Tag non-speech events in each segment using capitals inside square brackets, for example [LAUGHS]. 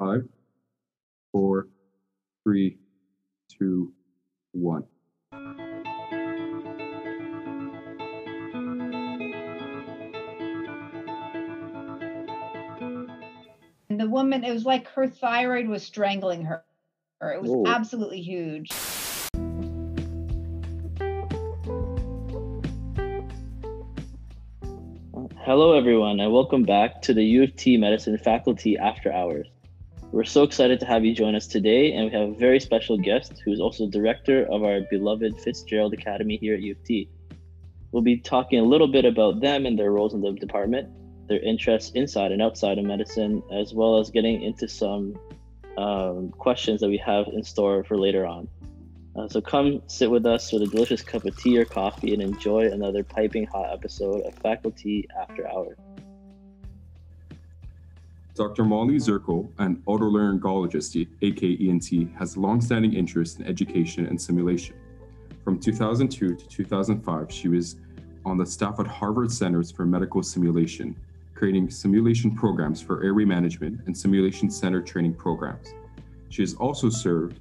Five, four, three, two, one. And the woman, it was like her thyroid was strangling her. It was Ooh. absolutely huge. Hello, everyone, and welcome back to the U of T Medicine Faculty After Hours. We're so excited to have you join us today, and we have a very special guest who is also director of our beloved Fitzgerald Academy here at U of T. We'll be talking a little bit about them and their roles in the department, their interests inside and outside of medicine, as well as getting into some um, questions that we have in store for later on. Uh, so come sit with us with a delicious cup of tea or coffee and enjoy another piping hot episode of Faculty After Hours. Dr. Molly Zirkle, an otolaryngologist, aka ENT, has longstanding interest in education and simulation. From 2002 to 2005, she was on the staff at Harvard Centers for Medical Simulation, creating simulation programs for airway management and simulation center training programs. She has also served,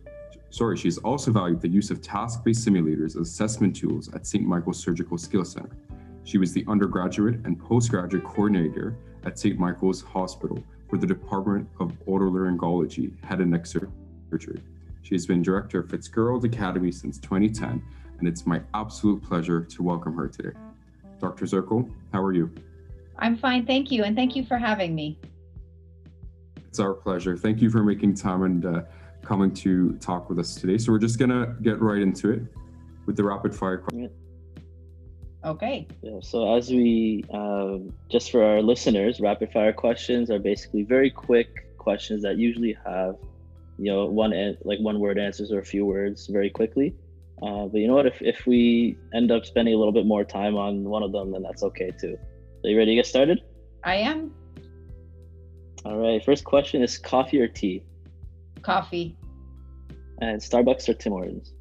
sorry, she has also valued the use of task-based simulators as assessment tools at St. Michael's Surgical Skills Center. She was the undergraduate and postgraduate coordinator at St. Michael's Hospital for the Department of Otolaryngology, Head and Neck Surgery. She has been director of Fitzgerald Academy since 2010, and it's my absolute pleasure to welcome her today. Dr. Zirkle, how are you? I'm fine, thank you. And thank you for having me. It's our pleasure. Thank you for making time and uh, coming to talk with us today. So we're just gonna get right into it with the rapid fire questions. Okay. Yeah, so as we, um, just for our listeners, rapid fire questions are basically very quick questions that usually have, you know, one an- like one word answers or a few words very quickly. Uh, but you know what? If, if we end up spending a little bit more time on one of them, then that's okay too. So you ready to get started? I am All right. First question is coffee or tea, coffee. and Starbucks or Tim Hortons.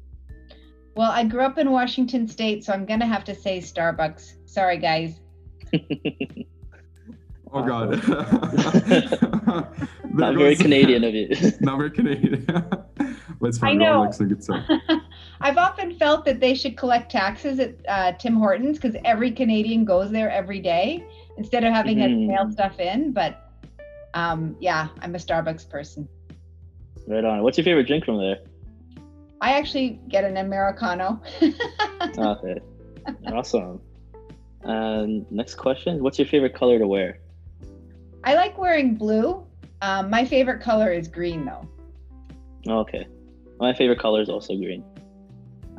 Well, I grew up in Washington State, so I'm going to have to say Starbucks. Sorry, guys. [LAUGHS] Oh God. [LAUGHS] [LAUGHS] Not very Canadian of you. Not very Canadian. Let's I find out know. Alex a good start. I've often felt that they should collect taxes at uh, Tim Hortons because every Canadian goes there every day instead of having Mhm. to mail stuff in. But um, yeah, I'm a Starbucks person. right on. What's your favorite drink from there? I actually get an Americano. [LAUGHS] Okay. Awesome. And next question: What's your favorite color to wear? I like wearing blue. Um, my favorite color is green, though. Okay. My favorite color is also green.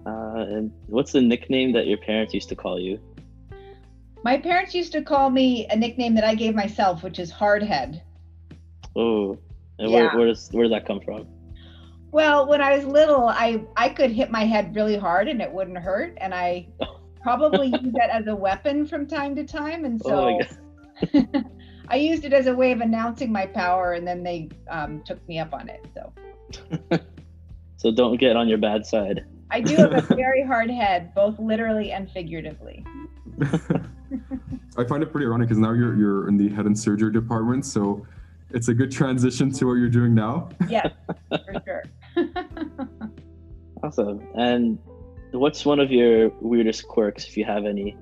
Uh, and what's the nickname that your parents used to call you? My parents used to call me a nickname that I gave myself, which is Hardhead. Oh, and Yeah. where, where does where does that come from? Well, when I was little, I I could hit my head really hard and it wouldn't hurt, and I probably [LAUGHS] used that as a weapon from time to time, and Oh so my god. [LAUGHS] I used it as a way of announcing my power, and then they um, took me up on it. So [LAUGHS] So don't get on your bad side. I do have a very hard head, both literally and figuratively. I find it pretty ironic because now you're you're in the head and surgery department, so it's a good transition to what you're doing now. Yes, for sure. [LAUGHS] Awesome. And what's one of your weirdest quirks, if you have any?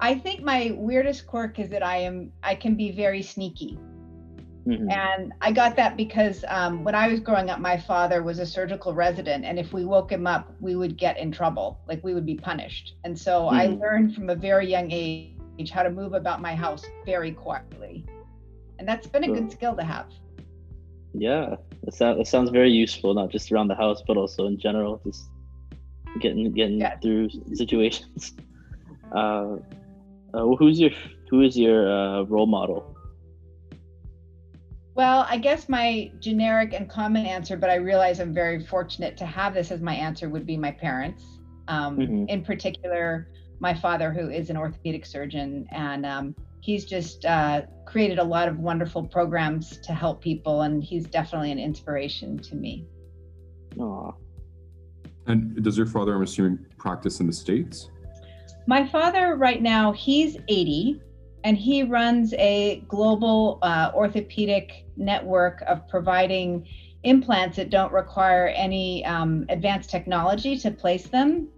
I think my weirdest quirk is that I am I can be very sneaky. Mhm. And I got that because um, when I was growing up, my father was a surgical resident, and if we woke him up, we would get in trouble, like we would be punished. And so I Mhm. learned from a very young age how to move about my house very quietly, and that's been a good skill to have. Yeah, that, sound, that sounds very useful, not just around the house, but also in general, just getting getting Yeah. through situations. [LAUGHS] Uh, uh, who's your who is your uh, role model? Well, I guess my generic and common answer, but I realize I'm very fortunate to have this as my answer, would be my parents. Um, Mhm. In particular, my father, who is an orthopedic surgeon, and um, he's just uh, created a lot of wonderful programs to help people, and he's definitely an inspiration to me. Aw. And does your father, I'm assuming, practice in the states? My father, right now, he's 80, and he runs a global uh, orthopedic network of providing implants that don't require any um, advanced technology to place them.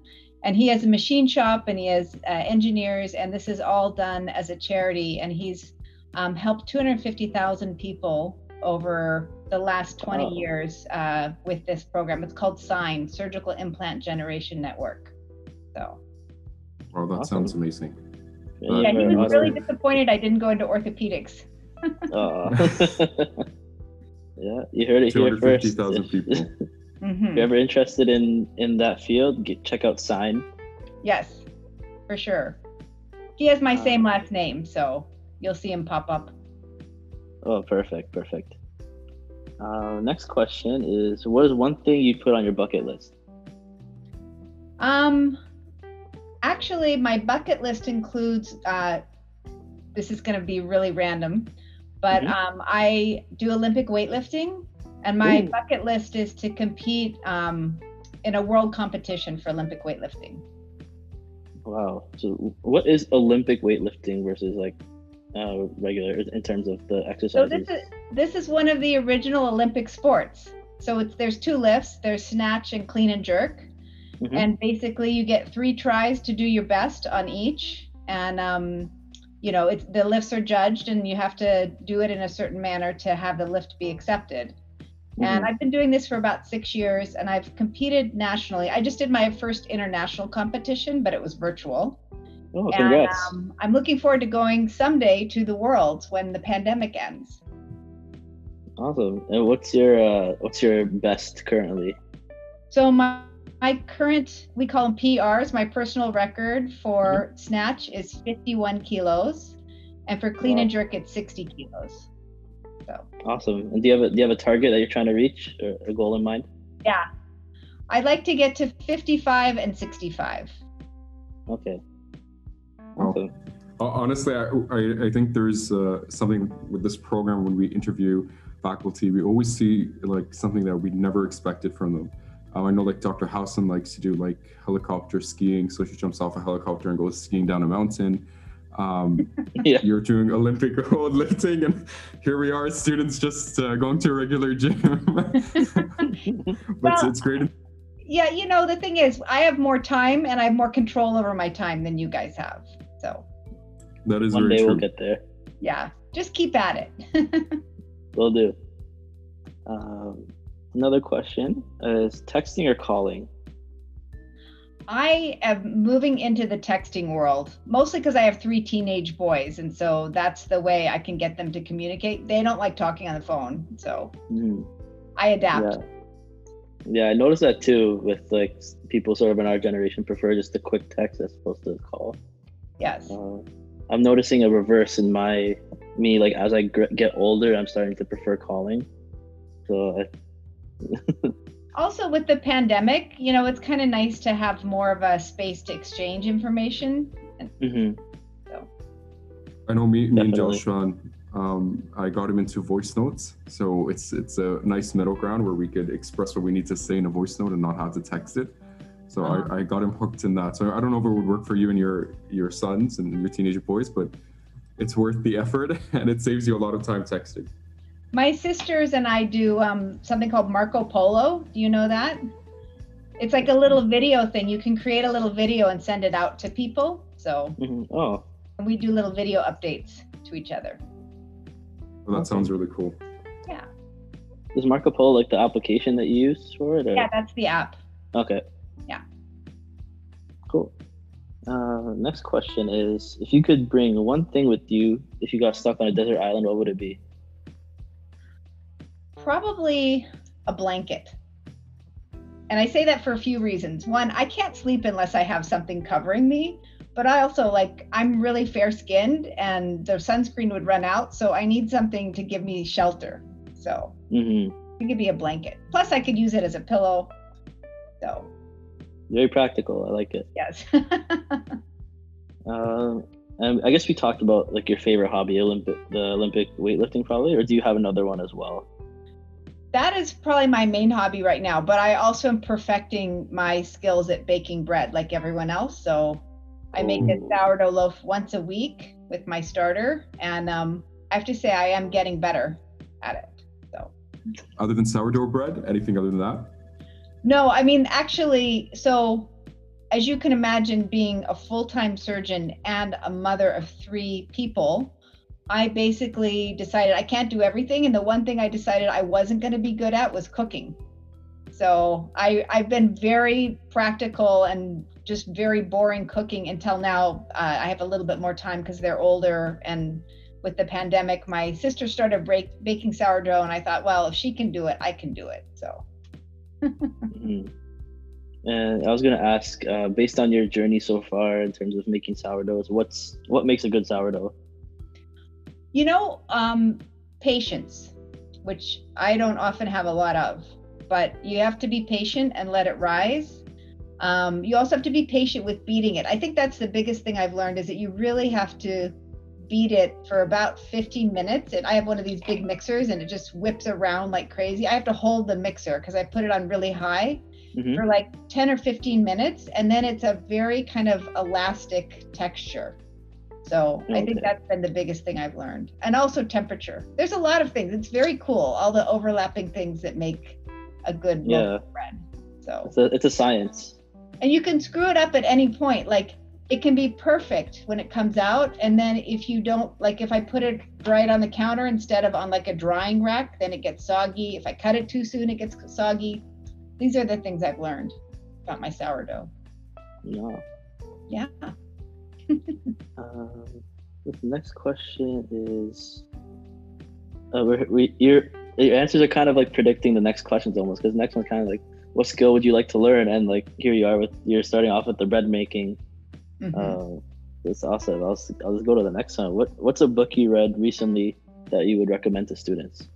And he has a machine shop and he has uh, engineers, and this is all done as a charity. And he's um, helped 250,000 people over the last 20 oh. years uh, with this program. It's called SIGN, Surgical Implant Generation Network. So. Wow, that awesome. sounds amazing. Yeah, yeah he was really disappointed I didn't go into orthopedics. uh, [LAUGHS] yeah, you heard it here first. people. [LAUGHS] mm-hmm. If you're ever interested in in that field, get check out SIGN. Yes, for sure. He has my uh, same last name, so you'll see him pop up. Oh, perfect, perfect. Uh, next question is: What is one thing you put on your bucket list? Um, actually, my bucket list includes. Uh, this is going to be really random, but mm-hmm. um, I do Olympic weightlifting, and my Ooh. bucket list is to compete um, in a world competition for Olympic weightlifting. Wow. So, what is Olympic weightlifting versus like uh, regular in terms of the exercises? So this is this is one of the original Olympic sports. So it's there's two lifts. There's snatch and clean and jerk, mm-hmm. and basically you get three tries to do your best on each. And um, you know, it's the lifts are judged, and you have to do it in a certain manner to have the lift be accepted. Mm-hmm. And I've been doing this for about six years, and I've competed nationally. I just did my first international competition, but it was virtual. Oh, congrats. And, um, I'm looking forward to going someday to the Worlds when the pandemic ends. Awesome. And what's your uh, what's your best currently? So my my current we call them PRs. My personal record for mm-hmm. snatch is 51 kilos, and for clean wow. and jerk it's 60 kilos. So awesome. And do you have a do you have a target that you're trying to reach or a goal in mind? Yeah, I'd like to get to 55 and 65. Okay. Well, honestly, I, I, I, think there's uh, something with this program when we interview faculty, we always see like something that we never expected from them. Um, I know like Dr. Howson likes to do like helicopter skiing, so she jumps off a helicopter and goes skiing down a mountain. Um, [LAUGHS] yeah. You're doing Olympic [LAUGHS] lifting, and here we are, students just uh, going to a regular gym. [LAUGHS] but well, it's, it's great yeah you know the thing is i have more time and i have more control over my time than you guys have so that is one very day true. we'll get there. Yeah, just keep at it. we'll do. Um, another question is texting or calling. I am moving into the texting world mostly because I have three teenage boys, and so that's the way I can get them to communicate. They don't like talking on the phone, so mm-hmm. I adapt. Yeah. yeah, I noticed that too. With like people sort of in our generation prefer just a quick text as opposed to a call. Yes. Uh, I'm noticing a reverse in my me. Like as I get older, I'm starting to prefer calling. So. I... [LAUGHS] also, with the pandemic, you know, it's kind of nice to have more of a space to exchange information. Mm-hmm. So. I know me, me and Joshua. Um, I got him into voice notes, so it's it's a nice middle ground where we could express what we need to say in a voice note and not have to text it. So uh-huh. I, I got him hooked in that. So I don't know if it would work for you and your your sons and your teenage boys, but it's worth the effort [LAUGHS] and it saves you a lot of time texting. My sisters and I do um, something called Marco Polo. Do you know that? It's like a little video thing. You can create a little video and send it out to people. So mm-hmm. oh, we do little video updates to each other. Well, that okay. sounds really cool. Yeah. Is Marco Polo like the application that you use for it? Or? Yeah, that's the app. Okay. Yeah. Cool. Uh, next question is if you could bring one thing with you if you got stuck on a desert island, what would it be? Probably a blanket. And I say that for a few reasons. One, I can't sleep unless I have something covering me, but I also like I'm really fair skinned and the sunscreen would run out, so I need something to give me shelter. So mm-hmm. it could be a blanket. Plus, I could use it as a pillow. So very practical. I like it. Yes. uh, [LAUGHS] and I guess we talked about like your favorite hobby, Olympic, the Olympic weightlifting, probably, or do you have another one as well? That is probably my main hobby right now, but I also am perfecting my skills at baking bread like everyone else. So I make a sourdough loaf once a week with my starter, and um, I have to say I am getting better at it. So, other than sourdough bread, anything other than that? No, I mean actually, so as you can imagine, being a full-time surgeon and a mother of three people, I basically decided I can't do everything, and the one thing I decided I wasn't going to be good at was cooking. So I I've been very practical and just very boring cooking until now. Uh, I have a little bit more time because they're older and with the pandemic, my sister started break, baking sourdough, and I thought, well, if she can do it, I can do it. So. mm-hmm. And I was gonna ask, uh, based on your journey so far in terms of making sourdoughs, what's what makes a good sourdough? You know, um, patience, which I don't often have a lot of, but you have to be patient and let it rise. Um, you also have to be patient with beating it. I think that's the biggest thing I've learned is that you really have to beat it for about 15 minutes. And I have one of these big mixers and it just whips around like crazy. I have to hold the mixer because I put it on really high mm-hmm. for like 10 or 15 minutes. And then it's a very kind of elastic texture. So okay. I think that's been the biggest thing I've learned. And also temperature. There's a lot of things. It's very cool, all the overlapping things that make a good yeah. bread. So it's a, it's a science. And you can screw it up at any point. Like it can be perfect when it comes out and then if you don't like if i put it right on the counter instead of on like a drying rack then it gets soggy if i cut it too soon it gets soggy these are the things i've learned about my sourdough yeah yeah [LAUGHS] um, the next question is uh, we, your your answers are kind of like predicting the next questions almost because the next one's kind of like what skill would you like to learn and like here you are with you're starting off with the bread making Mm-hmm. Uh, that's awesome. I'll, I'll just go to the next one. What What's a book you read recently that you would recommend to students?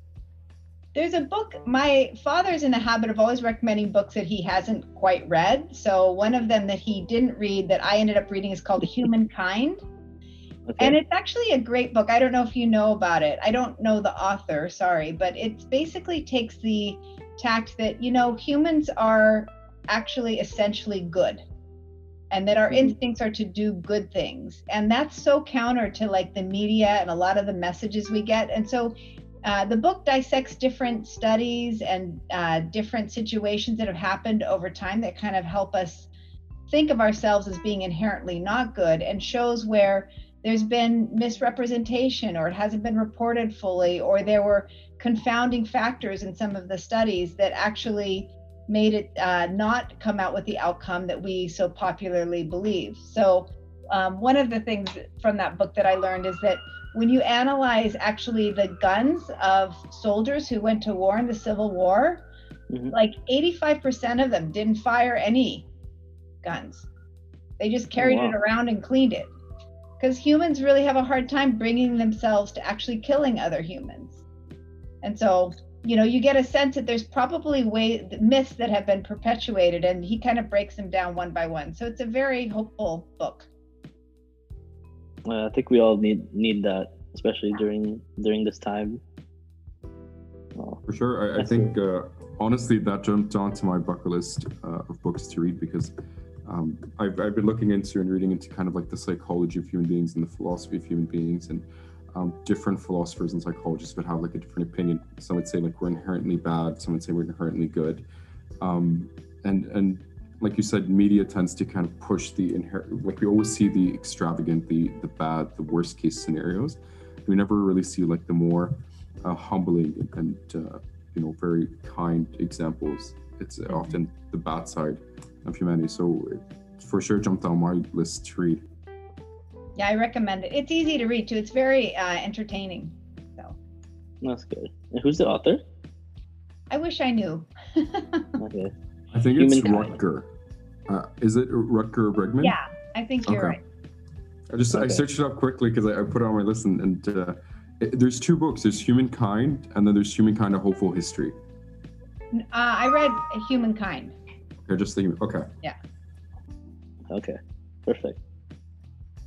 There's a book. My father's in the habit of always recommending books that he hasn't quite read. So one of them that he didn't read that I ended up reading is called Humankind. Okay. And it's actually a great book. I don't know if you know about it. I don't know the author, sorry, but it basically takes the tact that, you know, humans are actually essentially good and that our mm-hmm. instincts are to do good things and that's so counter to like the media and a lot of the messages we get and so uh, the book dissects different studies and uh, different situations that have happened over time that kind of help us think of ourselves as being inherently not good and shows where there's been misrepresentation or it hasn't been reported fully or there were confounding factors in some of the studies that actually made it uh, not come out with the outcome that we so popularly believe. So, um, one of the things from that book that I learned is that when you analyze actually the guns of soldiers who went to war in the Civil War, mm-hmm. like 85% of them didn't fire any guns. They just oh, carried oh, wow. it around and cleaned it. Because humans really have a hard time bringing themselves to actually killing other humans. And so you know you get a sense that there's probably way myths that have been perpetuated and he kind of breaks them down one by one so it's a very hopeful book uh, i think we all need need that especially during during this time oh. for sure i, I think uh, honestly that jumped onto my bucket list uh, of books to read because um, I've, I've been looking into and reading into kind of like the psychology of human beings and the philosophy of human beings and um, different philosophers and psychologists would have like a different opinion. Some would say like we're inherently bad. Some would say we're inherently good. Um, and and like you said, media tends to kind of push the inherent. Like we always see the extravagant, the the bad, the worst case scenarios. We never really see like the more uh, humbling and uh, you know very kind examples. It's mm-hmm. often the bad side of humanity. So it for sure jumped on my list to read. Yeah, I recommend it. It's easy to read too. It's very uh, entertaining. So that's good. And who's the author? I wish I knew. [LAUGHS] okay. I think it's Rutger. Uh, is it Rutger Bregman? Yeah, I think you're okay. right. I just okay. I searched it up quickly because I, I, put it on my list and, and uh, it, there's two books. There's Humankind and then there's Humankind: A Hopeful History. Uh, I read Humankind. Okay, just the okay. Yeah. Okay, perfect.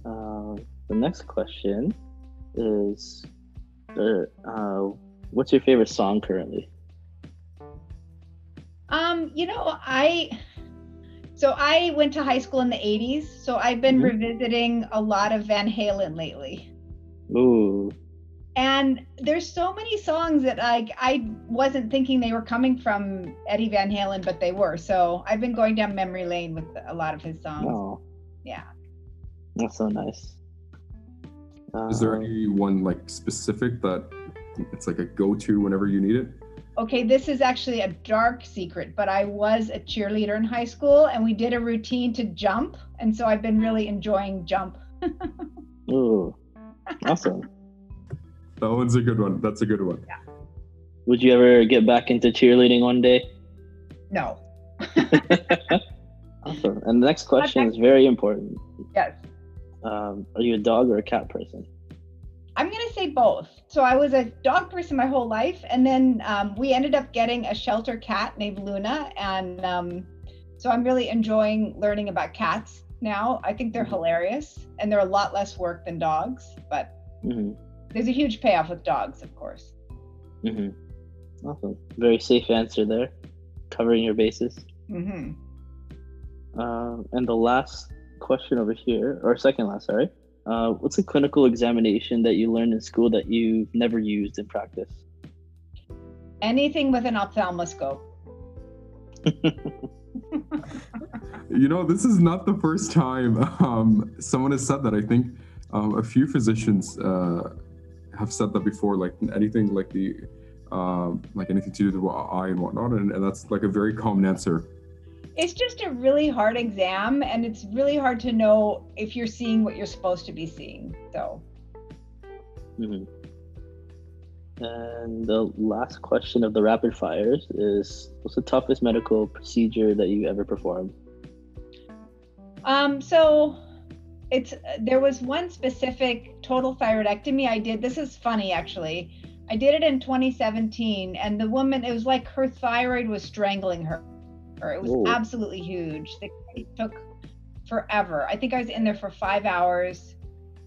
Uh, the next question is, uh, uh, what's your favorite song currently? Um, you know, I So I went to high school in the 80s, so I've been Mhm. revisiting a lot of Van Halen lately. Ooh. And there's so many songs that like I wasn't thinking they were coming from Eddie Van Halen, but they were. So I've been going down memory lane with a lot of his songs. Oh, Yeah. that's so nice. Is there Um, any one like specific that it's like a go-to whenever you need it? Okay, this is actually a dark secret, but I was a cheerleader in high school and we did a routine to jump. And so I've been really enjoying jump. [LAUGHS] Ooh. Awesome. That one's a good one. That's a good one. Would you ever get back into cheerleading one day? No. [LAUGHS] [LAUGHS] Awesome. And the next question is very important. Yes. Um, are you a dog or a cat person? I'm going to say both. So I was a dog person my whole life. And then um, we ended up getting a shelter cat named Luna. And um, so I'm really enjoying learning about cats now. I think they're hilarious and they're a lot less work than dogs, but hmm there's a huge payoff with dogs, of course. Mm-hmm. Awesome. Very safe answer there, covering your bases. Mm-hmm. Um, and the last question over here, or second last, sorry. Uh, what's a clinical examination that you learned in school that you've never used in practice? Anything with an ophthalmoscope. [LAUGHS] You know, this is not the first time um, someone has said that. I think um, a few physicians uh, have said that before, like anything like the um, like anything to do with the eye and whatnot, and, and that's like a very common answer. It's just a really hard exam, and it's really hard to know if you're seeing what you're supposed to be seeing. So, hmm And the last question of the rapid fires is what's the toughest medical procedure that you ever performed? um, so it's there was one specific total thyroidectomy I did. This is funny, actually. I did it in 2017, and the woman, it was like her thyroid was strangling her. It was Ooh. absolutely huge. It took forever. I think I was in there for five hours.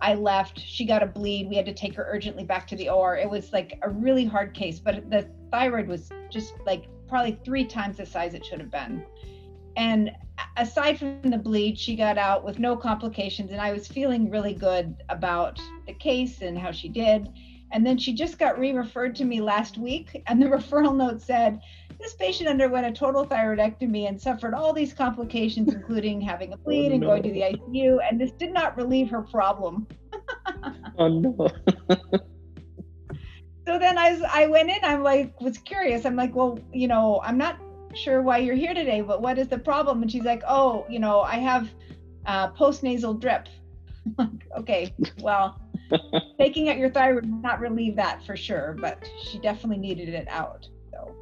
I left. She got a bleed. We had to take her urgently back to the OR. It was like a really hard case, but the thyroid was just like probably three times the size it should have been. And aside from the bleed, she got out with no complications. And I was feeling really good about the case and how she did. And then she just got re referred to me last week. And the [LAUGHS] referral note said, This patient underwent a total thyroidectomy and suffered all these complications, including having a [LAUGHS] bleed and going to the ICU. And this did not relieve her problem. [LAUGHS] Oh no. So then I, I went in, I'm like, was curious. I'm like, Well, you know, I'm not sure why you're here today, but what is the problem? And she's like, Oh, you know, I have uh, postnasal drip. Okay, well, [LAUGHS] taking out your thyroid will not relieve that for sure, but she definitely needed it out. So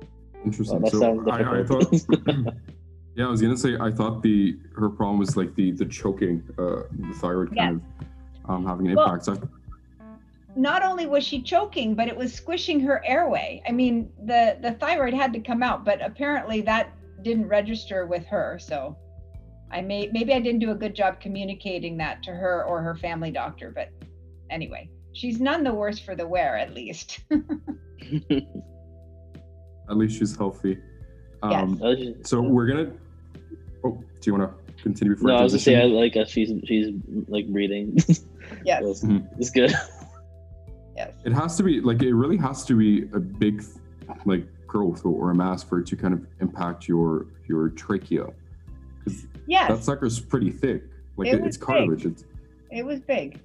Interesting. that so sounds I, I thought, [LAUGHS] [CLEARS THROAT] yeah, I was gonna say I thought the her problem was like the the choking, uh, the thyroid kind of um, having an Well- impact. So not only was she choking, but it was squishing her airway. I mean, the the thyroid had to come out, but apparently that didn't register with her. So I may maybe I didn't do a good job communicating that to her or her family doctor. But anyway, she's none the worse for the wear, at least. [LAUGHS] at least she's healthy. Yes. Um, I was just- So we're gonna. Oh, do you want to continue before no, I I was just saying I like that she's she's like breathing. [LAUGHS] yes, it's, Mhm. it's good. [LAUGHS] yes. It has to be like it really has to be a big like growth or a mass for it to kind of impact your your trachea. Yeah, that sucker's pretty thick. Like It it, was it's cartilage. It's it was big.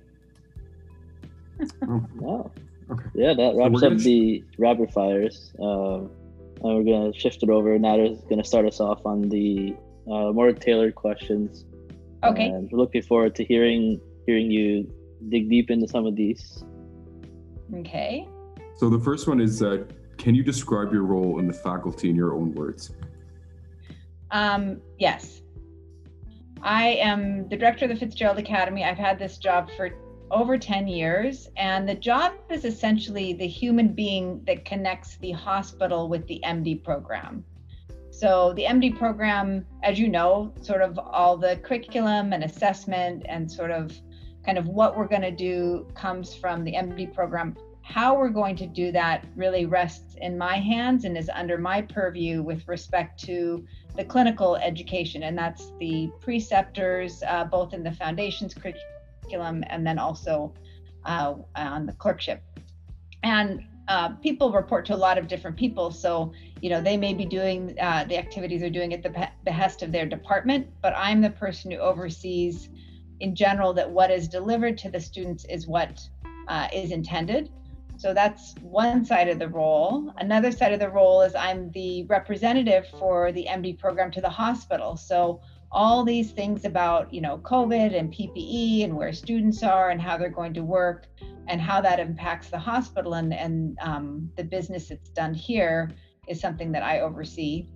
Oh, Wow. okay. Yeah, that we're wraps up gonna sh- the rapid fires. Um, and we're gonna shift it over. Nada's gonna start us off on the uh, more tailored questions. Okay. And we're looking forward to hearing hearing you dig deep into some of these. Okay. So the first one is uh, can you describe your role in the faculty in your own words? Um, yes. I am the director of the Fitzgerald Academy. I've had this job for over 10 years, and the job is essentially the human being that connects the hospital with the MD program. So, the MD program, as you know, sort of all the curriculum and assessment and sort of kind of what we're going to do comes from the MD program how we're going to do that really rests in my hands and is under my purview with respect to the clinical education, and that's the preceptors, uh, both in the foundation's curriculum and then also uh, on the clerkship. And uh, people report to a lot of different people, so you know they may be doing uh, the activities they're doing at the behest of their department, but I'm the person who oversees, in general, that what is delivered to the students is what uh, is intended. So that's one side of the role. Another side of the role is I'm the representative for the MD program to the hospital. So all these things about, you know, COVID and PPE and where students are and how they're going to work and how that impacts the hospital and, and um, the business that's done here is something that I oversee.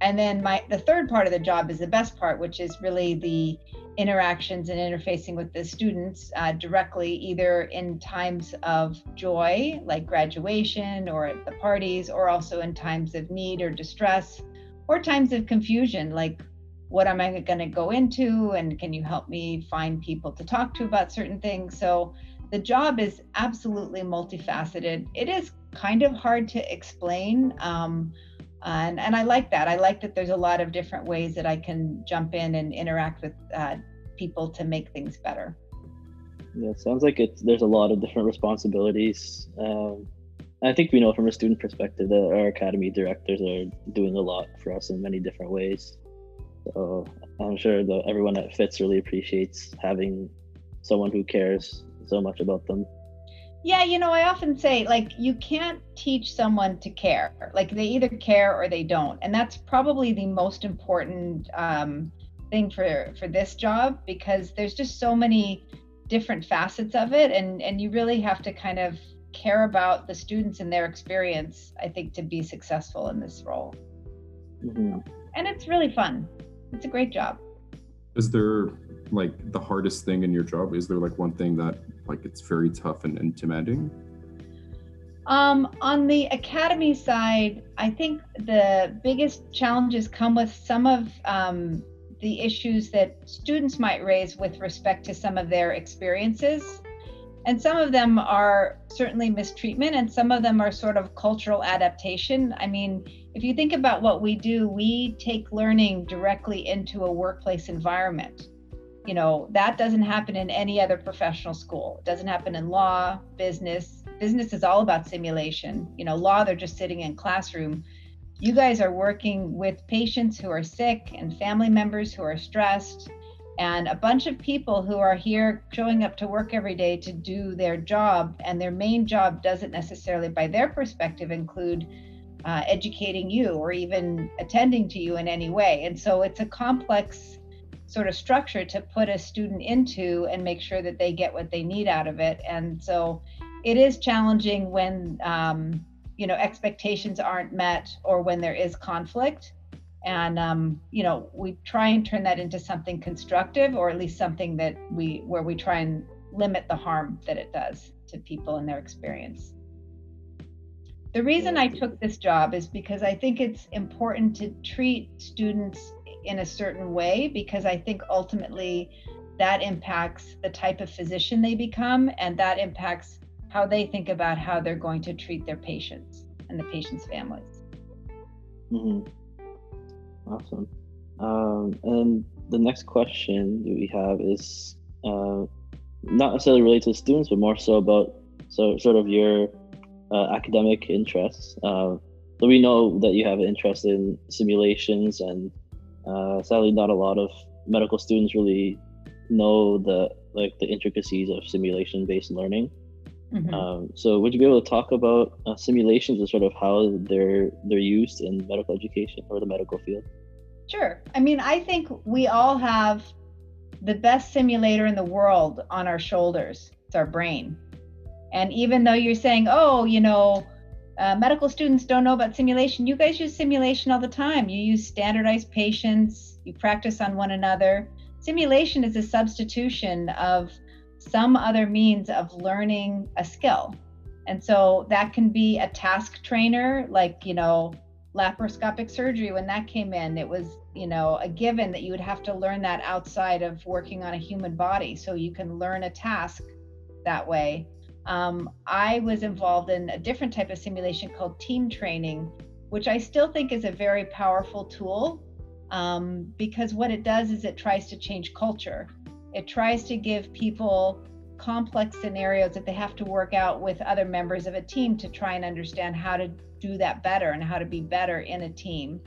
And then my the third part of the job is the best part, which is really the interactions and interfacing with the students uh, directly, either in times of joy, like graduation or at the parties, or also in times of need or distress, or times of confusion, like what am I going to go into, and can you help me find people to talk to about certain things? So the job is absolutely multifaceted. It is kind of hard to explain. Um, and and I like that. I like that there's a lot of different ways that I can jump in and interact with uh, people to make things better. Yeah, sounds like it's there's a lot of different responsibilities. Um, I think we know from a student perspective that our academy directors are doing a lot for us in many different ways. So I'm sure that everyone at Fitz really appreciates having someone who cares so much about them. Yeah, you know, I often say like you can't teach someone to care. Like they either care or they don't, and that's probably the most important um, thing for for this job because there's just so many different facets of it, and and you really have to kind of care about the students and their experience. I think to be successful in this role, mm-hmm. and it's really fun. It's a great job. Is there like the hardest thing in your job? Is there like one thing that like it's very tough and, and demanding? Um, on the academy side, I think the biggest challenges come with some of um, the issues that students might raise with respect to some of their experiences. And some of them are certainly mistreatment, and some of them are sort of cultural adaptation. I mean, if you think about what we do, we take learning directly into a workplace environment. You know that doesn't happen in any other professional school. It doesn't happen in law business. Business is all about simulation. You know law they're just sitting in classroom. You guys are working with patients who are sick and family members who are stressed and a bunch of people who are here showing up to work every day to do their job. And their main job doesn't necessarily by their perspective include uh, educating you or even attending to you in any way and so it's a complex sort of structure to put a student into and make sure that they get what they need out of it. And so it is challenging when um, you know expectations aren't met or when there is conflict. And um, you know we try and turn that into something constructive, or at least something that we where we try and limit the harm that it does to people and their experience. The reason I took this job is because I think it's important to treat students in a certain way because I think ultimately that impacts the type of physician they become and that impacts how they think about how they're going to treat their patients and the patients' families. Mm-hmm. Awesome. Um, and the next question that we have is uh, not necessarily related to students, but more so about so sort of your uh, academic interests. Uh, so we know that you have an interest in simulations and uh, sadly, not a lot of medical students really know the like the intricacies of simulation-based learning. Mm-hmm. Um, so, would you be able to talk about uh, simulations and sort of how they're they're used in medical education or the medical field? Sure. I mean, I think we all have the best simulator in the world on our shoulders. It's our brain. And even though you're saying, oh, you know, uh, medical students don't know about simulation. You guys use simulation all the time. You use standardized patients, you practice on one another. Simulation is a substitution of some other means of learning a skill. And so that can be a task trainer, like, you know, laparoscopic surgery. When that came in, it was, you know, a given that you would have to learn that outside of working on a human body. So you can learn a task that way Um, I was involved in a different type of simulation called team training, which I still think is a very powerful tool um, because what it does is it tries to change culture. It tries to give people complex scenarios that they have to work out with other members of a team to try and understand how to do that better and how to be better in a team.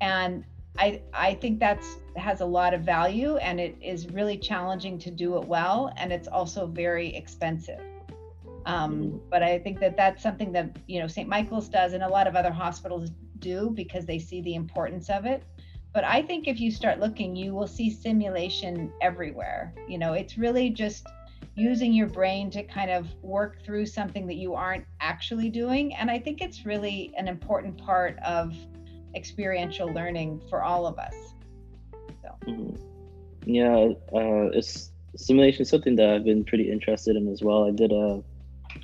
And I, I think that's has a lot of value and it is really challenging to do it well and it's also very expensive. Um, mm-hmm. but I think that that's something that you know St. Michael's does and a lot of other hospitals do because they see the importance of it. But I think if you start looking, you will see simulation everywhere. You know, it's really just using your brain to kind of work through something that you aren't actually doing. And I think it's really an important part of experiential learning for all of us. So. Mm-hmm. Yeah, uh, it's simulation is something that I've been pretty interested in as well. I did a,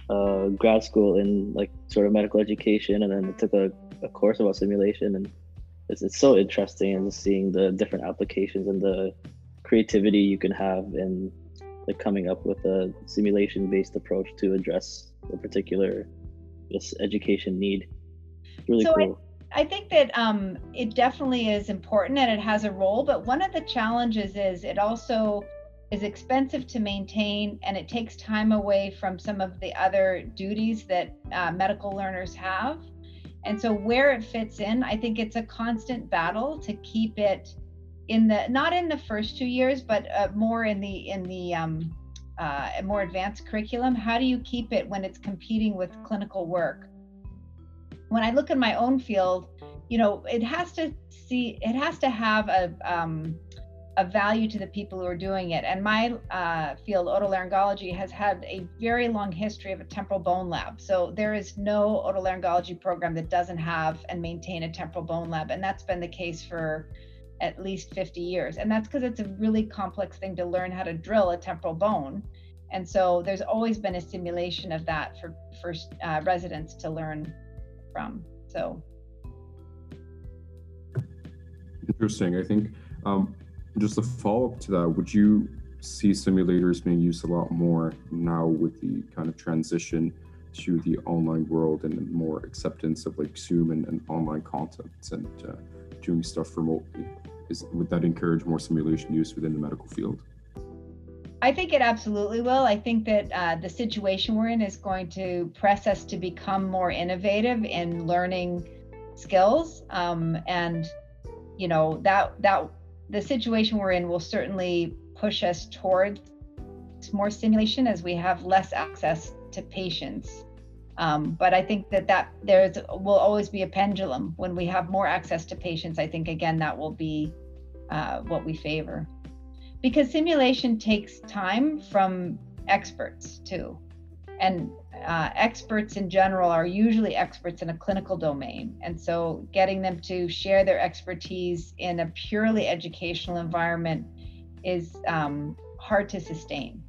a grad school in like sort of medical education, and then I took a, a course about simulation, and it's, it's so interesting and seeing the different applications and the creativity you can have in like coming up with a simulation based approach to address a particular this education need. Really so cool. I, I think that um, it definitely is important and it has a role, but one of the challenges is it also is expensive to maintain and it takes time away from some of the other duties that uh, medical learners have. And so, where it fits in, I think it's a constant battle to keep it in the not in the first two years, but uh, more in the in the um, uh, more advanced curriculum. How do you keep it when it's competing with clinical work? When I look in my own field, you know, it has to see it has to have a um, a value to the people who are doing it. And my uh, field, otolaryngology, has had a very long history of a temporal bone lab. So there is no otolaryngology program that doesn't have and maintain a temporal bone lab, and that's been the case for at least 50 years. And that's because it's a really complex thing to learn how to drill a temporal bone. And so there's always been a simulation of that for, for uh, residents to learn from. So. Interesting. I think um, just a follow up to that, would you see simulators being used a lot more now with the kind of transition to the online world and more acceptance of like Zoom and, and online content and uh, doing stuff remotely? Is would that encourage more simulation use within the medical field? I think it absolutely will. I think that uh, the situation we're in is going to press us to become more innovative in learning skills, um, and you know that that the situation we're in will certainly push us towards more simulation as we have less access to patients. Um, but I think that that there's will always be a pendulum. When we have more access to patients, I think again that will be uh, what we favor, because simulation takes time from experts too, and uh, experts in general are usually experts in a clinical domain, and so getting them to share their expertise in a purely educational environment is um, hard to sustain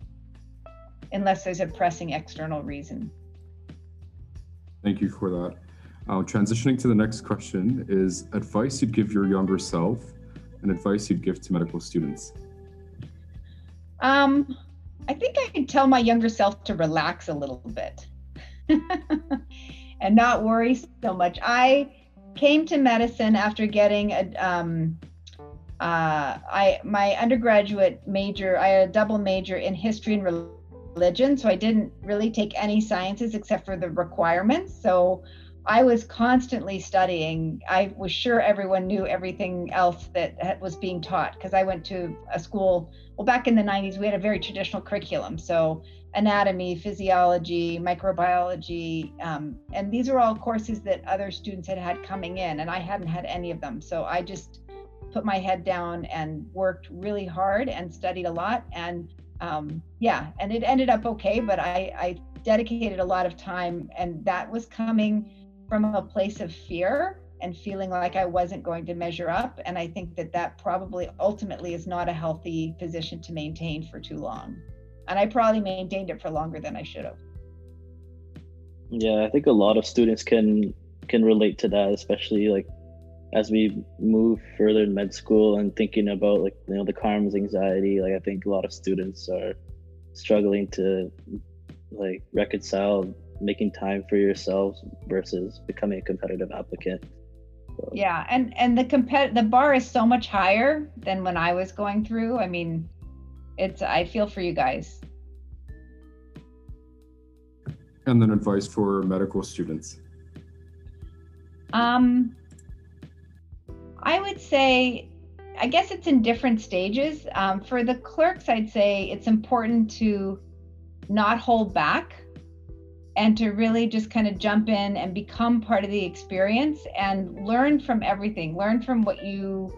unless there's a pressing external reason. Thank you for that. Uh, transitioning to the next question is advice you'd give your younger self and advice you'd give to medical students. Um, I think I can tell my younger self to relax a little bit [LAUGHS] and not worry so much. I came to medicine after getting a um, uh, I my undergraduate major. I had a double major in history and religion, so I didn't really take any sciences except for the requirements. So I was constantly studying. I was sure everyone knew everything else that was being taught because I went to a school. Well, back in the 90s, we had a very traditional curriculum. So, anatomy, physiology, microbiology, um, and these are all courses that other students had had coming in, and I hadn't had any of them. So, I just put my head down and worked really hard and studied a lot. And um, yeah, and it ended up okay, but I, I dedicated a lot of time, and that was coming from a place of fear and feeling like I wasn't going to measure up. And I think that that probably ultimately is not a healthy position to maintain for too long. And I probably maintained it for longer than I should have. Yeah, I think a lot of students can can relate to that, especially like as we move further in med school and thinking about like you know the CARMS anxiety. Like I think a lot of students are struggling to like reconcile making time for yourselves versus becoming a competitive applicant? So. Yeah, and and the compet the bar is so much higher than when I was going through. I mean, it's I feel for you guys. And then advice for medical students. Um, I would say, I guess it's in different stages. Um, for the clerks, I'd say it's important to not hold back and to really just kind of jump in and become part of the experience and learn from everything. Learn from what you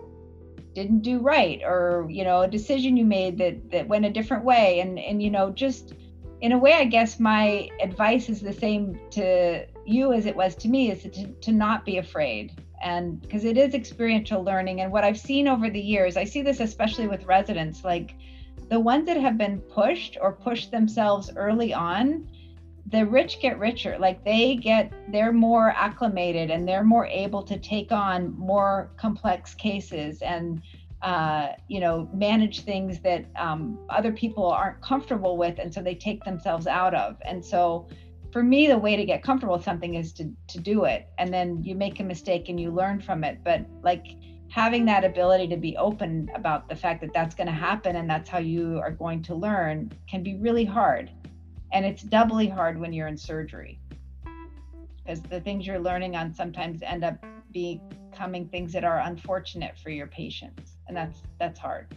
didn't do right or you know a decision you made that that went a different way. And and you know just in a way i guess my advice is the same to you as it was to me is to, to not be afraid. And because it is experiential learning. And what i've seen over the years i see this especially with residents like the ones that have been pushed or pushed themselves early on the rich get richer. Like they get they're more acclimated and they're more able to take on more complex cases and uh, you know manage things that um, other people aren't comfortable with and so they take themselves out of. And so for me the way to get comfortable with something is to to do it. And then you make a mistake and you learn from it. But like having that ability to be open about the fact that that's going to happen and that's how you are going to learn can be really hard and it's doubly hard when you're in surgery because the things you're learning on sometimes end up becoming things that are unfortunate for your patients. And that's that's hard.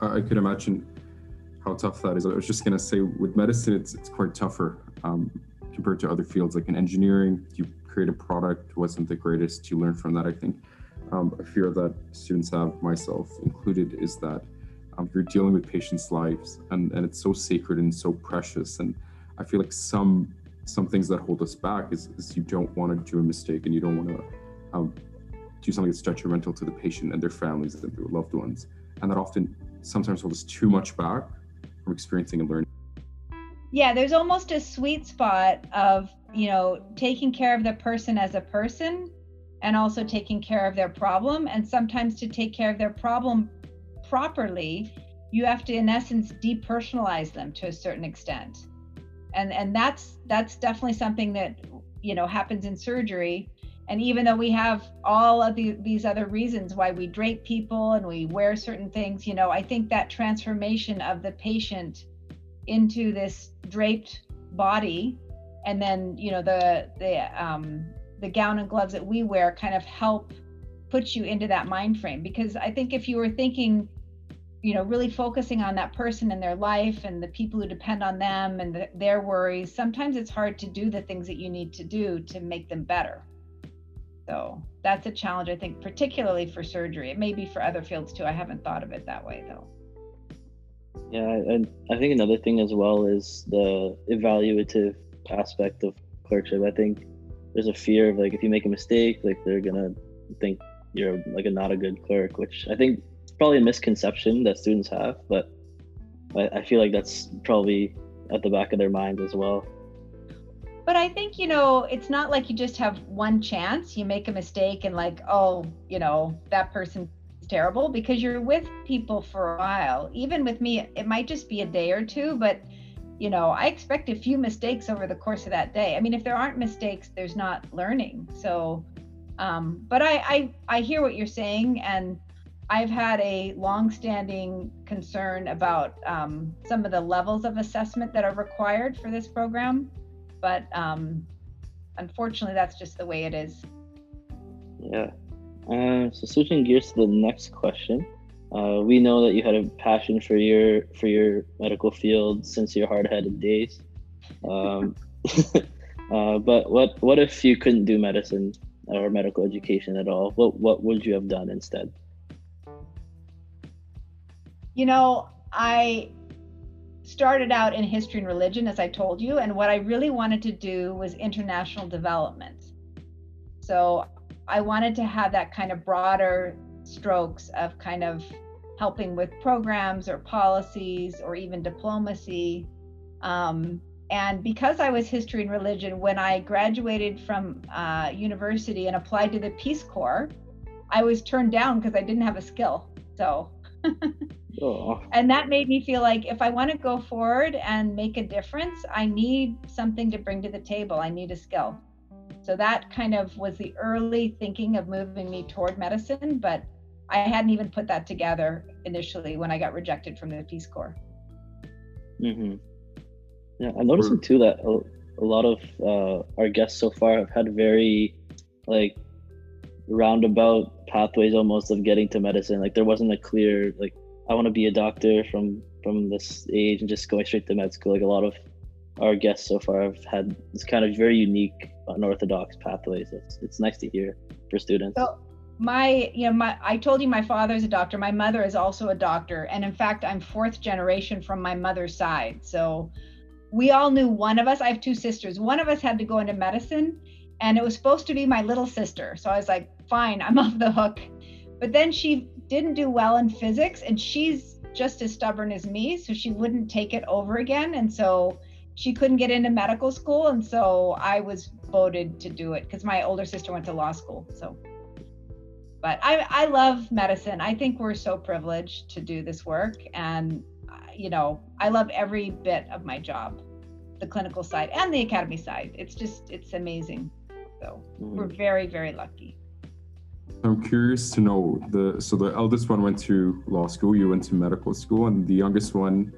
I could imagine how tough that is. I was just gonna say with medicine it's it's quite tougher um, compared to other fields like in engineering, you create a product wasn't the greatest. You learn from that, I think. Um, a fear that students have, myself included, is that um, you're dealing with patients' lives, and, and it's so sacred and so precious. And I feel like some some things that hold us back is, is you don't want to do a mistake and you don't want to um, do something that's detrimental to the patient and their families and their loved ones. And that often sometimes holds us too much back from experiencing and learning. Yeah, there's almost a sweet spot of, you know, taking care of the person as a person and also taking care of their problem. And sometimes to take care of their problem properly, you have to, in essence, depersonalize them to a certain extent. And and that's that's definitely something that you know happens in surgery. And even though we have all of the, these other reasons why we drape people and we wear certain things, you know, I think that transformation of the patient into this draped body, and then you know the the um, the gown and gloves that we wear kind of help put you into that mind frame. Because i think if you were thinking you know really focusing on that person and their life and the people who depend on them and the, their worries sometimes it's hard to do the things that you need to do to make them better. So that's a challenge i think particularly for surgery. It may be for other fields too. I haven't thought of it that way though. Yeah and i think another thing as well is the evaluative aspect of clerkship. I think there's a fear of like if you make a mistake like they're gonna think you're like a not a good clerk which i think it's probably a misconception that students have, but I, I feel like that's probably at the back of their minds as well. But I think, you know, it's not like you just have one chance. You make a mistake and, like, oh, you know, that person's terrible because you're with people for a while. Even with me, it might just be a day or two, but you know, I expect a few mistakes over the course of that day. I mean, if there aren't mistakes, there's not learning. So, um, but I, I, I hear what you're saying, and I've had a long-standing concern about um, some of the levels of assessment that are required for this program, but um, unfortunately, that's just the way it is. Yeah. Uh, so switching gears to the next question, uh, we know that you had a passion for your for your medical field since your hard-headed days. Um, [LAUGHS] uh, but what what if you couldn't do medicine or medical education at all? What what would you have done instead? You know, I started out in history and religion, as I told you, and what I really wanted to do was international development. So I wanted to have that kind of broader strokes of kind of helping with programs or policies or even diplomacy. Um, and because I was history and religion, when I graduated from uh, university and applied to the Peace Corps, I was turned down because I didn't have a skill. So Oh. [LAUGHS] And that made me feel like if I want to go forward and make a difference, I need something to bring to the table. I need a skill. So that kind of was the early thinking of moving me toward medicine, but I hadn't even put that together initially when I got rejected from the Peace Corps. Mm-hmm. Yeah, I'm noticing too that a, a lot of uh, our guests so far have had very like roundabout pathways almost of getting to medicine. Like there wasn't a clear like I want to be a doctor from from this age and just going straight to med school. Like a lot of our guests so far have had this kind of very unique unorthodox pathways. It's it's nice to hear for students. So my you know my I told you my father's a doctor. My mother is also a doctor, and in fact I'm fourth generation from my mother's side. So we all knew one of us. I have two sisters. One of us had to go into medicine, and it was supposed to be my little sister. So I was like, fine, I'm [LAUGHS] off the hook. But then she didn't do well in physics and she's just as stubborn as me so she wouldn't take it over again and so she couldn't get into medical school and so i was voted to do it because my older sister went to law school so but I, I love medicine i think we're so privileged to do this work and uh, you know i love every bit of my job the clinical side and the academy side it's just it's amazing so mm-hmm. we're very very lucky I'm curious to know the so the eldest one went to law school, you went to medical school, and the youngest one.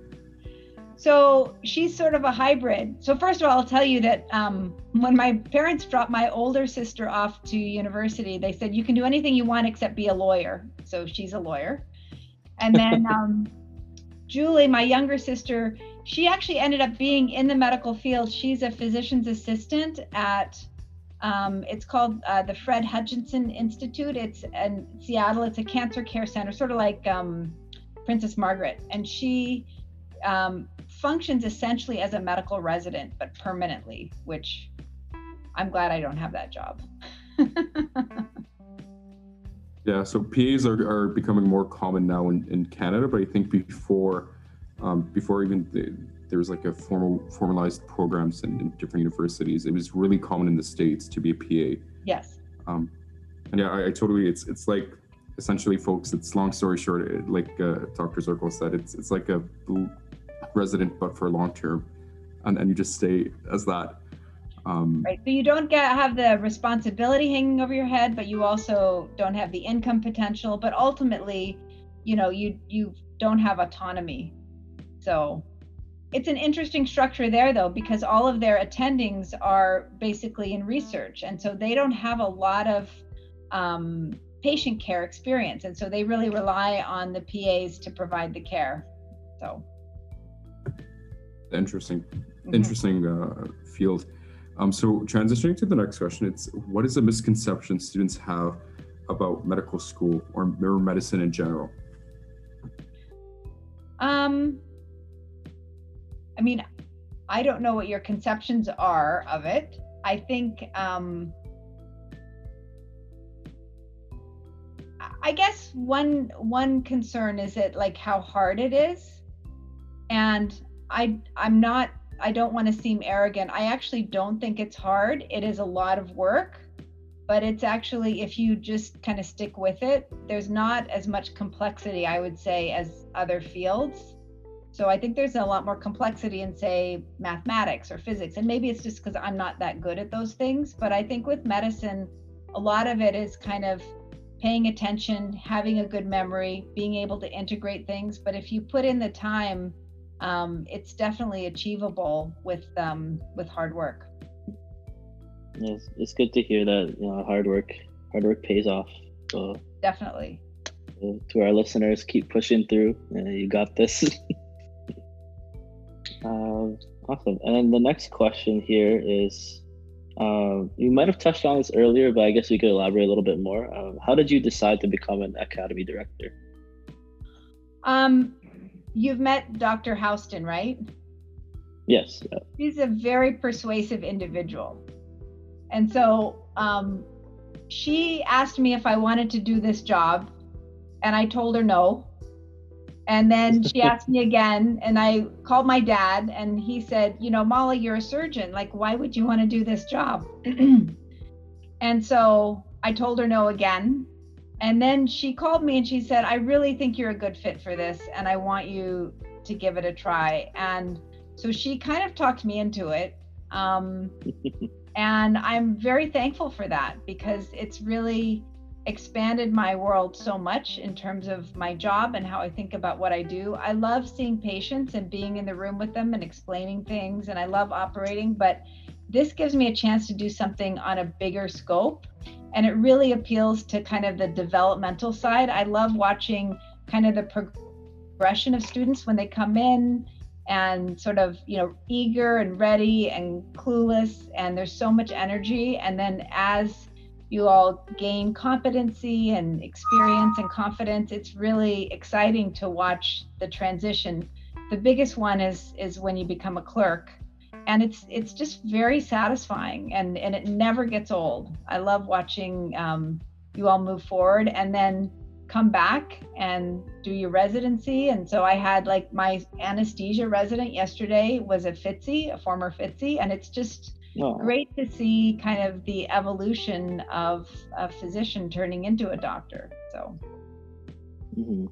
So she's sort of a hybrid. So first of all, I'll tell you that um, when my parents dropped my older sister off to university, they said you can do anything you want except be a lawyer. So she's a lawyer, and then [LAUGHS] um, Julie, my younger sister, she actually ended up being in the medical field. She's a physician's assistant at um, it's called uh, the Fred Hutchinson Institute. It's in Seattle. It's a cancer care center, sort of like um, Princess Margaret. And she um, functions essentially as a medical resident, but permanently, which I'm glad I don't have that job. [LAUGHS] yeah, so PAs are, are becoming more common now in, in Canada, but I think before um, before even the, there was like a formal formalized programs in, in, different universities. It was really common in the states to be a PA. Yes. Um, and yeah, I, I, totally. It's it's like essentially, folks. It's long story short. It, like uh, Dr. Zirkle said, it's it's like a resident, but for long term, and then you just stay as that. Um, right. So you don't get have the responsibility hanging over your head, but you also don't have the income potential. But ultimately, you know, you you don't have autonomy. So it's an interesting structure there though because all of their attendings are basically in research and so they don't have a lot of um, patient care experience and so they really rely on the pas to provide the care so interesting mm-hmm. interesting uh, field um, so transitioning to the next question it's what is a misconception students have about medical school or medicine in general um I mean, I don't know what your conceptions are of it. I think, um, I guess one one concern is it like how hard it is, and I I'm not I don't want to seem arrogant. I actually don't think it's hard. It is a lot of work, but it's actually if you just kind of stick with it, there's not as much complexity I would say as other fields. So I think there's a lot more complexity in, say, mathematics or physics. And maybe it's just because I'm not that good at those things. But I think with medicine, a lot of it is kind of paying attention, having a good memory, being able to integrate things. But if you put in the time, um, it's definitely achievable with um, with hard work. Yes, it's good to hear that you know hard work hard work pays off. So definitely. to our listeners, keep pushing through. Uh, you got this. Uh, [LAUGHS] awesome. And then the next question here is uh, you might have touched on this earlier, but I guess we could elaborate a little bit more. Um, how did you decide to become an academy director? Um, you've met Dr. Houston, right? Yes. He's a very persuasive individual. And so um, she asked me if I wanted to do this job, and I told her no. And then she asked me again, and I called my dad, and he said, You know, Molly, you're a surgeon. Like, why would you want to do this job? [CLEARS THROAT] and so I told her no again. And then she called me and she said, I really think you're a good fit for this and I want you to give it a try. And so she kind of talked me into it. Um, [LAUGHS] and I'm very thankful for that because it's really expanded my world so much in terms of my job and how I think about what I do. I love seeing patients and being in the room with them and explaining things, and I love operating, but this gives me a chance to do something on a bigger scope and it really appeals to kind of the developmental side. I love watching kind of the progression of students when they come in and sort of, you know, eager and ready and clueless and there's so much energy and then as you all gain competency and experience and confidence, it's really exciting to watch the transition. The biggest one is is when you become a clerk and it's it's just very satisfying and and it never gets old i love watching um, you all move forward and then come back and do your residency and so i had like my anesthesia resident yesterday was a Fitzy a former Fitzy and it's just oh. great to see kind of the evolution of a physician turning into a doctor so mm-hmm.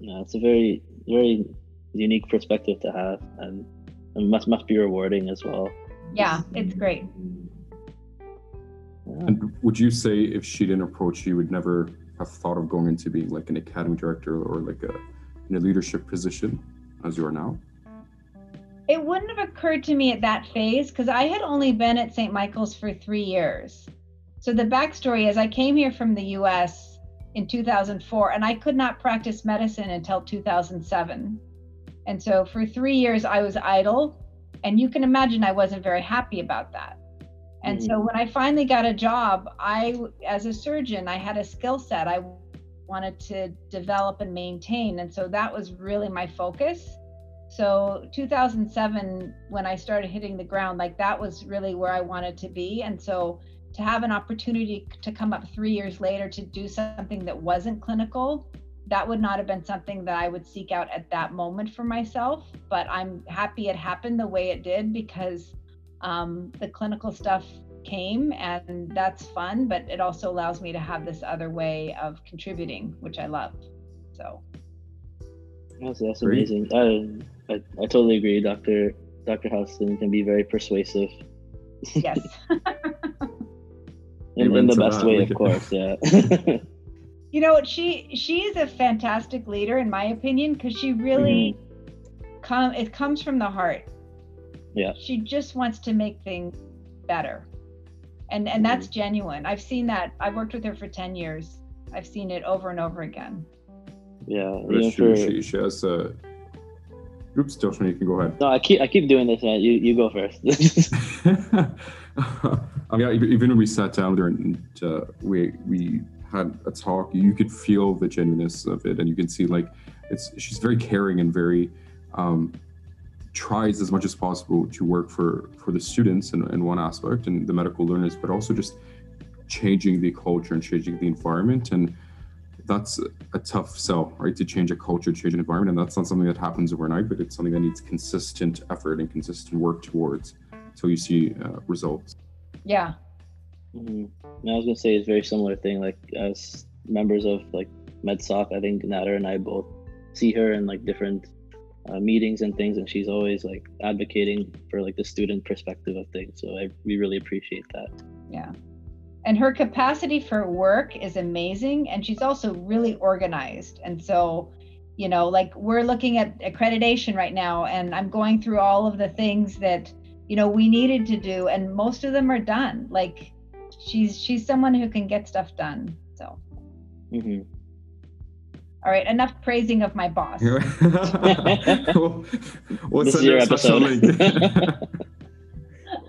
yeah it's a very very unique perspective to have and it must must be rewarding as well. Yeah, it's great. Yeah. And would you say if she didn't approach you, you would never have thought of going into being like an academy director or like a in a leadership position as you are now? It wouldn't have occurred to me at that phase because I had only been at St. Michael's for three years. So the backstory is I came here from the US in 2004 and I could not practice medicine until 2007. And so for three years, I was idle. And you can imagine I wasn't very happy about that. And mm-hmm. so when I finally got a job, I, as a surgeon, I had a skill set I wanted to develop and maintain. And so that was really my focus. So 2007, when I started hitting the ground, like that was really where I wanted to be. And so to have an opportunity to come up three years later to do something that wasn't clinical that would not have been something that I would seek out at that moment for myself. But I'm happy it happened the way it did because um, the clinical stuff came and that's fun, but it also allows me to have this other way of contributing, which I love. So that's, that's amazing. I, I, I totally agree. Dr. Dr. Houston can be very persuasive. Yes. [LAUGHS] in, in the best way, [LAUGHS] of course. Yeah. [LAUGHS] you know she she is a fantastic leader in my opinion because she really mm-hmm. come it comes from the heart. Yeah. She just wants to make things better. And and mm-hmm. that's genuine. I've seen that. I've worked with her for 10 years. I've seen it over and over again. Yeah she, for... she, she has a oops Joshua, you can go ahead. No i keep i keep doing this man. you you go first. [LAUGHS] I mean, even when we sat down there and uh, we we had a talk, you could feel the genuineness of it, and you can see like it's she's very caring and very um, tries as much as possible to work for for the students in, in one aspect and the medical learners, but also just changing the culture and changing the environment and that's a tough sell, right? To change a culture, change an environment, and that's not something that happens overnight, but it's something that needs consistent effort and consistent work towards until you see uh, results. Yeah, Mm-hmm. I was gonna say it's very similar thing. Like as members of like MedSoc, I think Nader and I both see her in like different uh, meetings and things, and she's always like advocating for like the student perspective of things. So I we really appreciate that. Yeah, and her capacity for work is amazing, and she's also really organized. And so, you know, like we're looking at accreditation right now, and I'm going through all of the things that you know we needed to do, and most of them are done. Like she's she's someone who can get stuff done. So. Mm-hmm. All right, enough praising of my boss. [LAUGHS] we'll, send her special link. [LAUGHS]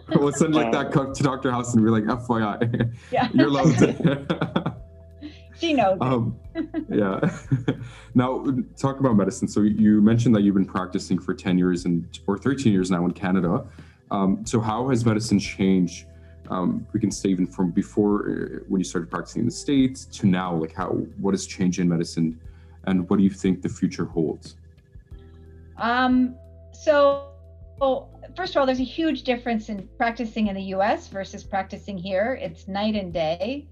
we'll send like that to Dr. House and be like, FYI, yeah. you're loved. [LAUGHS] she knows. Um, yeah. now, talk about medicine. So you mentioned that you've been practicing for 10 years and or 13 years now in Canada. Um, so how has medicine changed um, we can say even from before uh, when you started practicing in the states to now like how what has changed in medicine and what do you think the future holds um, so well, first of all there's a huge difference in practicing in the us versus practicing here it's night and day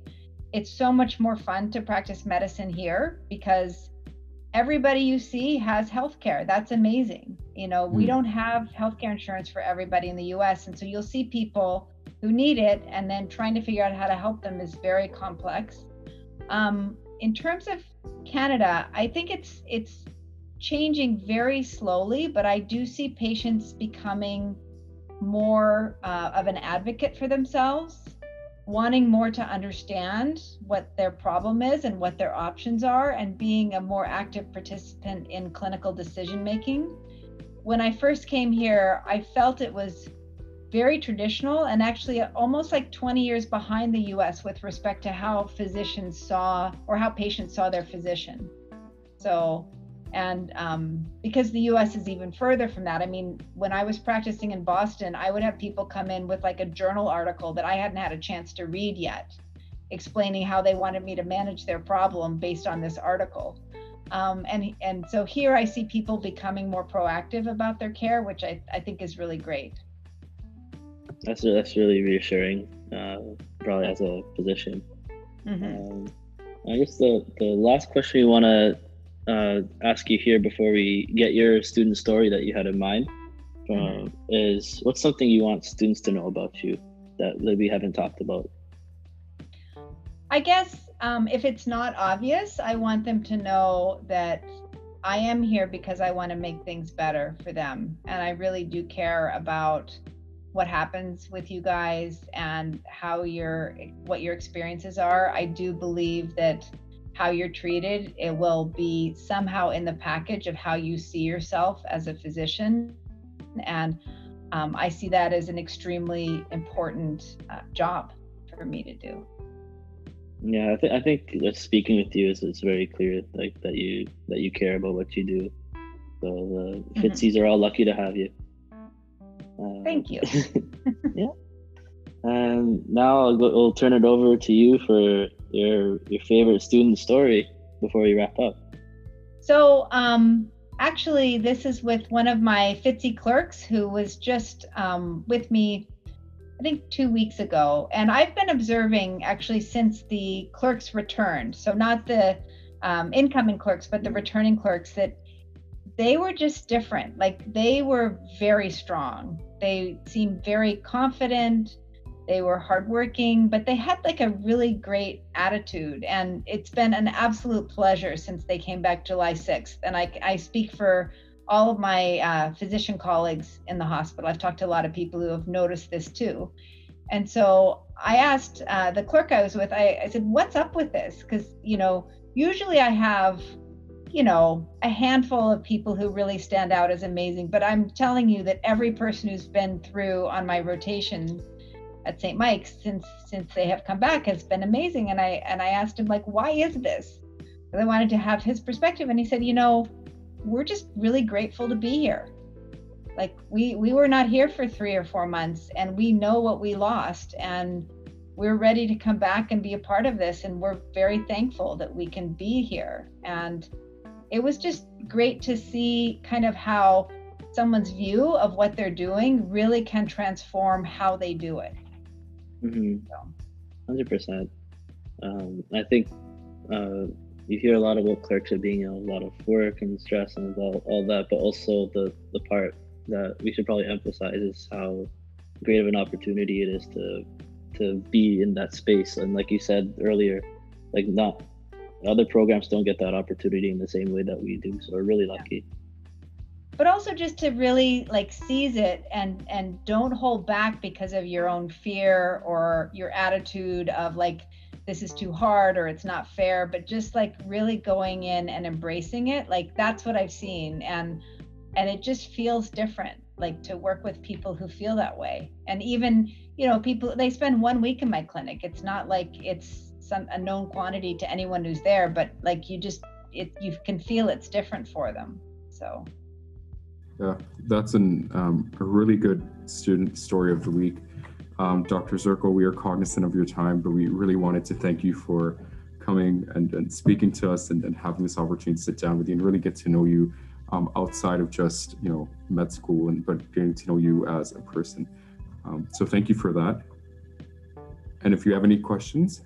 it's so much more fun to practice medicine here because everybody you see has health care. That's amazing. You know, mm. we hmm. don't have healthcare insurance for everybody in the US. And so you'll see people who need it, and then trying to figure out how to help them is very complex. Um, in terms of Canada, I think it's it's changing very slowly, but I do see patients becoming more uh, of an advocate for themselves, wanting more to understand what their problem is and what their options are, and being a more active participant in clinical decision making. When I first came here, I felt it was very traditional and actually almost like 20 years behind the US with respect to how physicians saw or how patients saw their physician. So and um, because the US is even further from that, I mean, when I was practicing in Boston, I would have people come in with like a journal article that I hadn't had a chance to read yet, explaining how they wanted me to manage their problem based on this article. Um, and, and so here I see people becoming more proactive about their care, which I, I think is really great. That's, that's really reassuring, uh, probably as a physician. Mm-hmm. Um, I guess the, the last question we want to uh, ask you here before we get your student story that you had in mind uh, is what's something you want students to know about you that, that we haven't talked about? I guess um, if it's not obvious, I want them to know that I am here because I want to make things better for them. And I really do care about what happens with you guys and how your what your experiences are. I do believe that how you're treated, it will be somehow in the package of how you see yourself as a physician. And um, I see that as an extremely important uh, job for me to do. Yeah, I, th- I think speaking with you is it's very clear, like that you that you care about what you do. So the mm-hmm. Fitzies are all lucky to have you. Uh, Thank you. [LAUGHS] yeah. And now I'll, go, I'll turn it over to you for your your favorite student story before we wrap up. So, um, actually, this is with one of my Fitzy clerks who was just um, with me, I think, two weeks ago. And I've been observing actually since the clerks returned. So, not the um, incoming clerks, but the returning clerks that they were just different. Like, they were very strong. They seemed very confident they were hardworking, but they had like a really great attitude. And it's been an absolute pleasure since they came back July 6th. And I, I speak for all of my uh, physician colleagues in the hospital. I've talked to a lot of people who have noticed this too. And so I asked uh, the clerk I was with, I, I said, What's up with this? Because, you know, usually I have you know, a handful of people who really stand out as amazing. But I'm telling you that every person who's been through on my rotation at St. Mike's since since they have come back has been amazing. And I and I asked him like, why is this? Because I wanted to have his perspective, and he said, you know, we're just really grateful to be here. Like we we were not here for three or four months, and we know what we lost, and we're ready to come back and be a part of this, and we're very thankful that we can be here. And it was just great to see kind of how someone's view of what they're doing really can transform how they do it. Mm-hmm. 100%. Um, I think uh, you hear a lot about clerks are being a lot of work and stress and all, all that, but also the, the part that we should probably emphasize is how great of an opportunity it is to to be in that space. And like you said earlier, like not other programs don't get that opportunity in the same way that we do. So we're really lucky. But also just to really like seize it and and don't hold back because of your own fear or your attitude of like this is too hard or it's not fair but just like really going in and embracing it like that's what i've seen and and it just feels different like to work with people who feel that way and even you know people they spend one week in my clinic it's not like it's some a known quantity to anyone who's there but like you just it you can feel it's different for them so yeah, that's an, um, a really good student story of the week. Um, Dr. Zirkle, we are cognizant of your time, but we really wanted to thank you for coming and, and speaking to us and, and, having this opportunity to sit down with you and really get to know you um, outside of just, you know, med school, and but getting to know you as a person. Um, so thank you for that. And if you have any questions,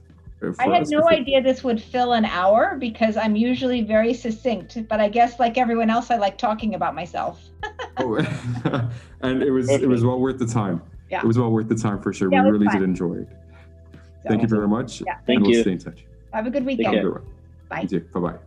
I had no idea this would fill an hour because I'm usually very succinct, but I guess like everyone else, I like talking about myself. [LAUGHS] Oh, [LAUGHS] and it was it was well worth the time. Yeah. It was well worth the time for sure. Yeah, we really fun. did enjoy it. So, Thank you very much. Yeah. Thank and we'll stay in touch. Have a good Take weekend. Have a good one. Bye. You. Bye bye.